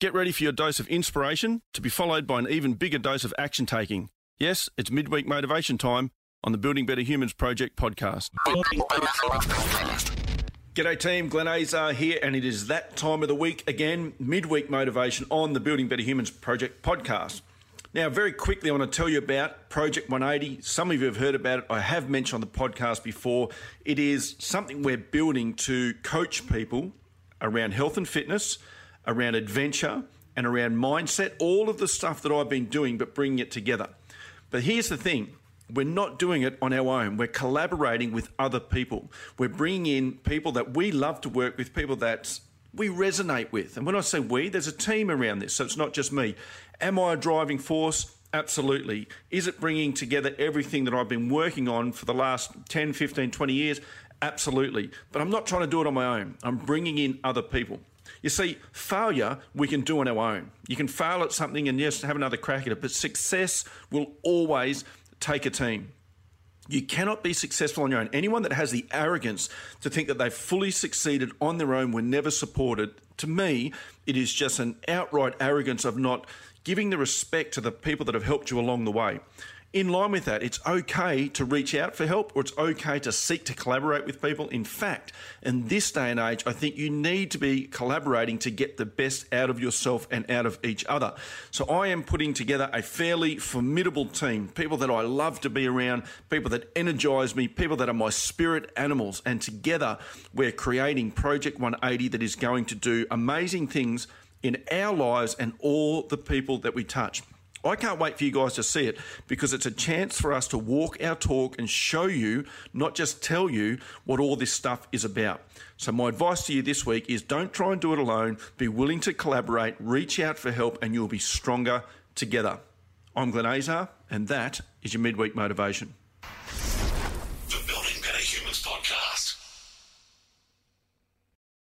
Get ready for your dose of inspiration to be followed by an even bigger dose of action taking. Yes, it's midweek motivation time on the Building Better Humans Project podcast. G'day team, Glenn Azar here, and it is that time of the week again, midweek motivation on the Building Better Humans Project podcast. Now, very quickly, I want to tell you about Project 180. Some of you have heard about it. I have mentioned on the podcast before. It is something we're building to coach people around health and fitness, around adventure, and around mindset, all of the stuff that I've been doing, but bringing it together. But here's the thing we're not doing it on our own. We're collaborating with other people. We're bringing in people that we love to work with, people that we resonate with. And when I say we, there's a team around this, so it's not just me. Am I a driving force? Absolutely. Is it bringing together everything that I've been working on for the last 10, 15, 20 years? Absolutely. But I'm not trying to do it on my own. I'm bringing in other people. You see, failure we can do on our own. You can fail at something and just have another crack at it, but success will always take a team. You cannot be successful on your own. Anyone that has the arrogance to think that they've fully succeeded on their own were never supported, to me, it is just an outright arrogance of not giving the respect to the people that have helped you along the way in line with that, it's okay to reach out for help or it's okay to seek to collaborate with people. In fact, in this day and age, I think you need to be collaborating to get the best out of yourself and out of each other. So I am putting together a fairly formidable team, people that I love to be around, people that energize me, people that are my spirit animals. And together, we're creating Project 180 that is going to do amazing things in our lives and all the people that we touch. I can't wait for you guys to see it because it's a chance for us to walk our talk and show you, not just tell you, what all this stuff is about. So, my advice to you this week is don't try and do it alone. Be willing to collaborate, reach out for help, and you'll be stronger together. I'm Glenn Azar, and that is your midweek motivation.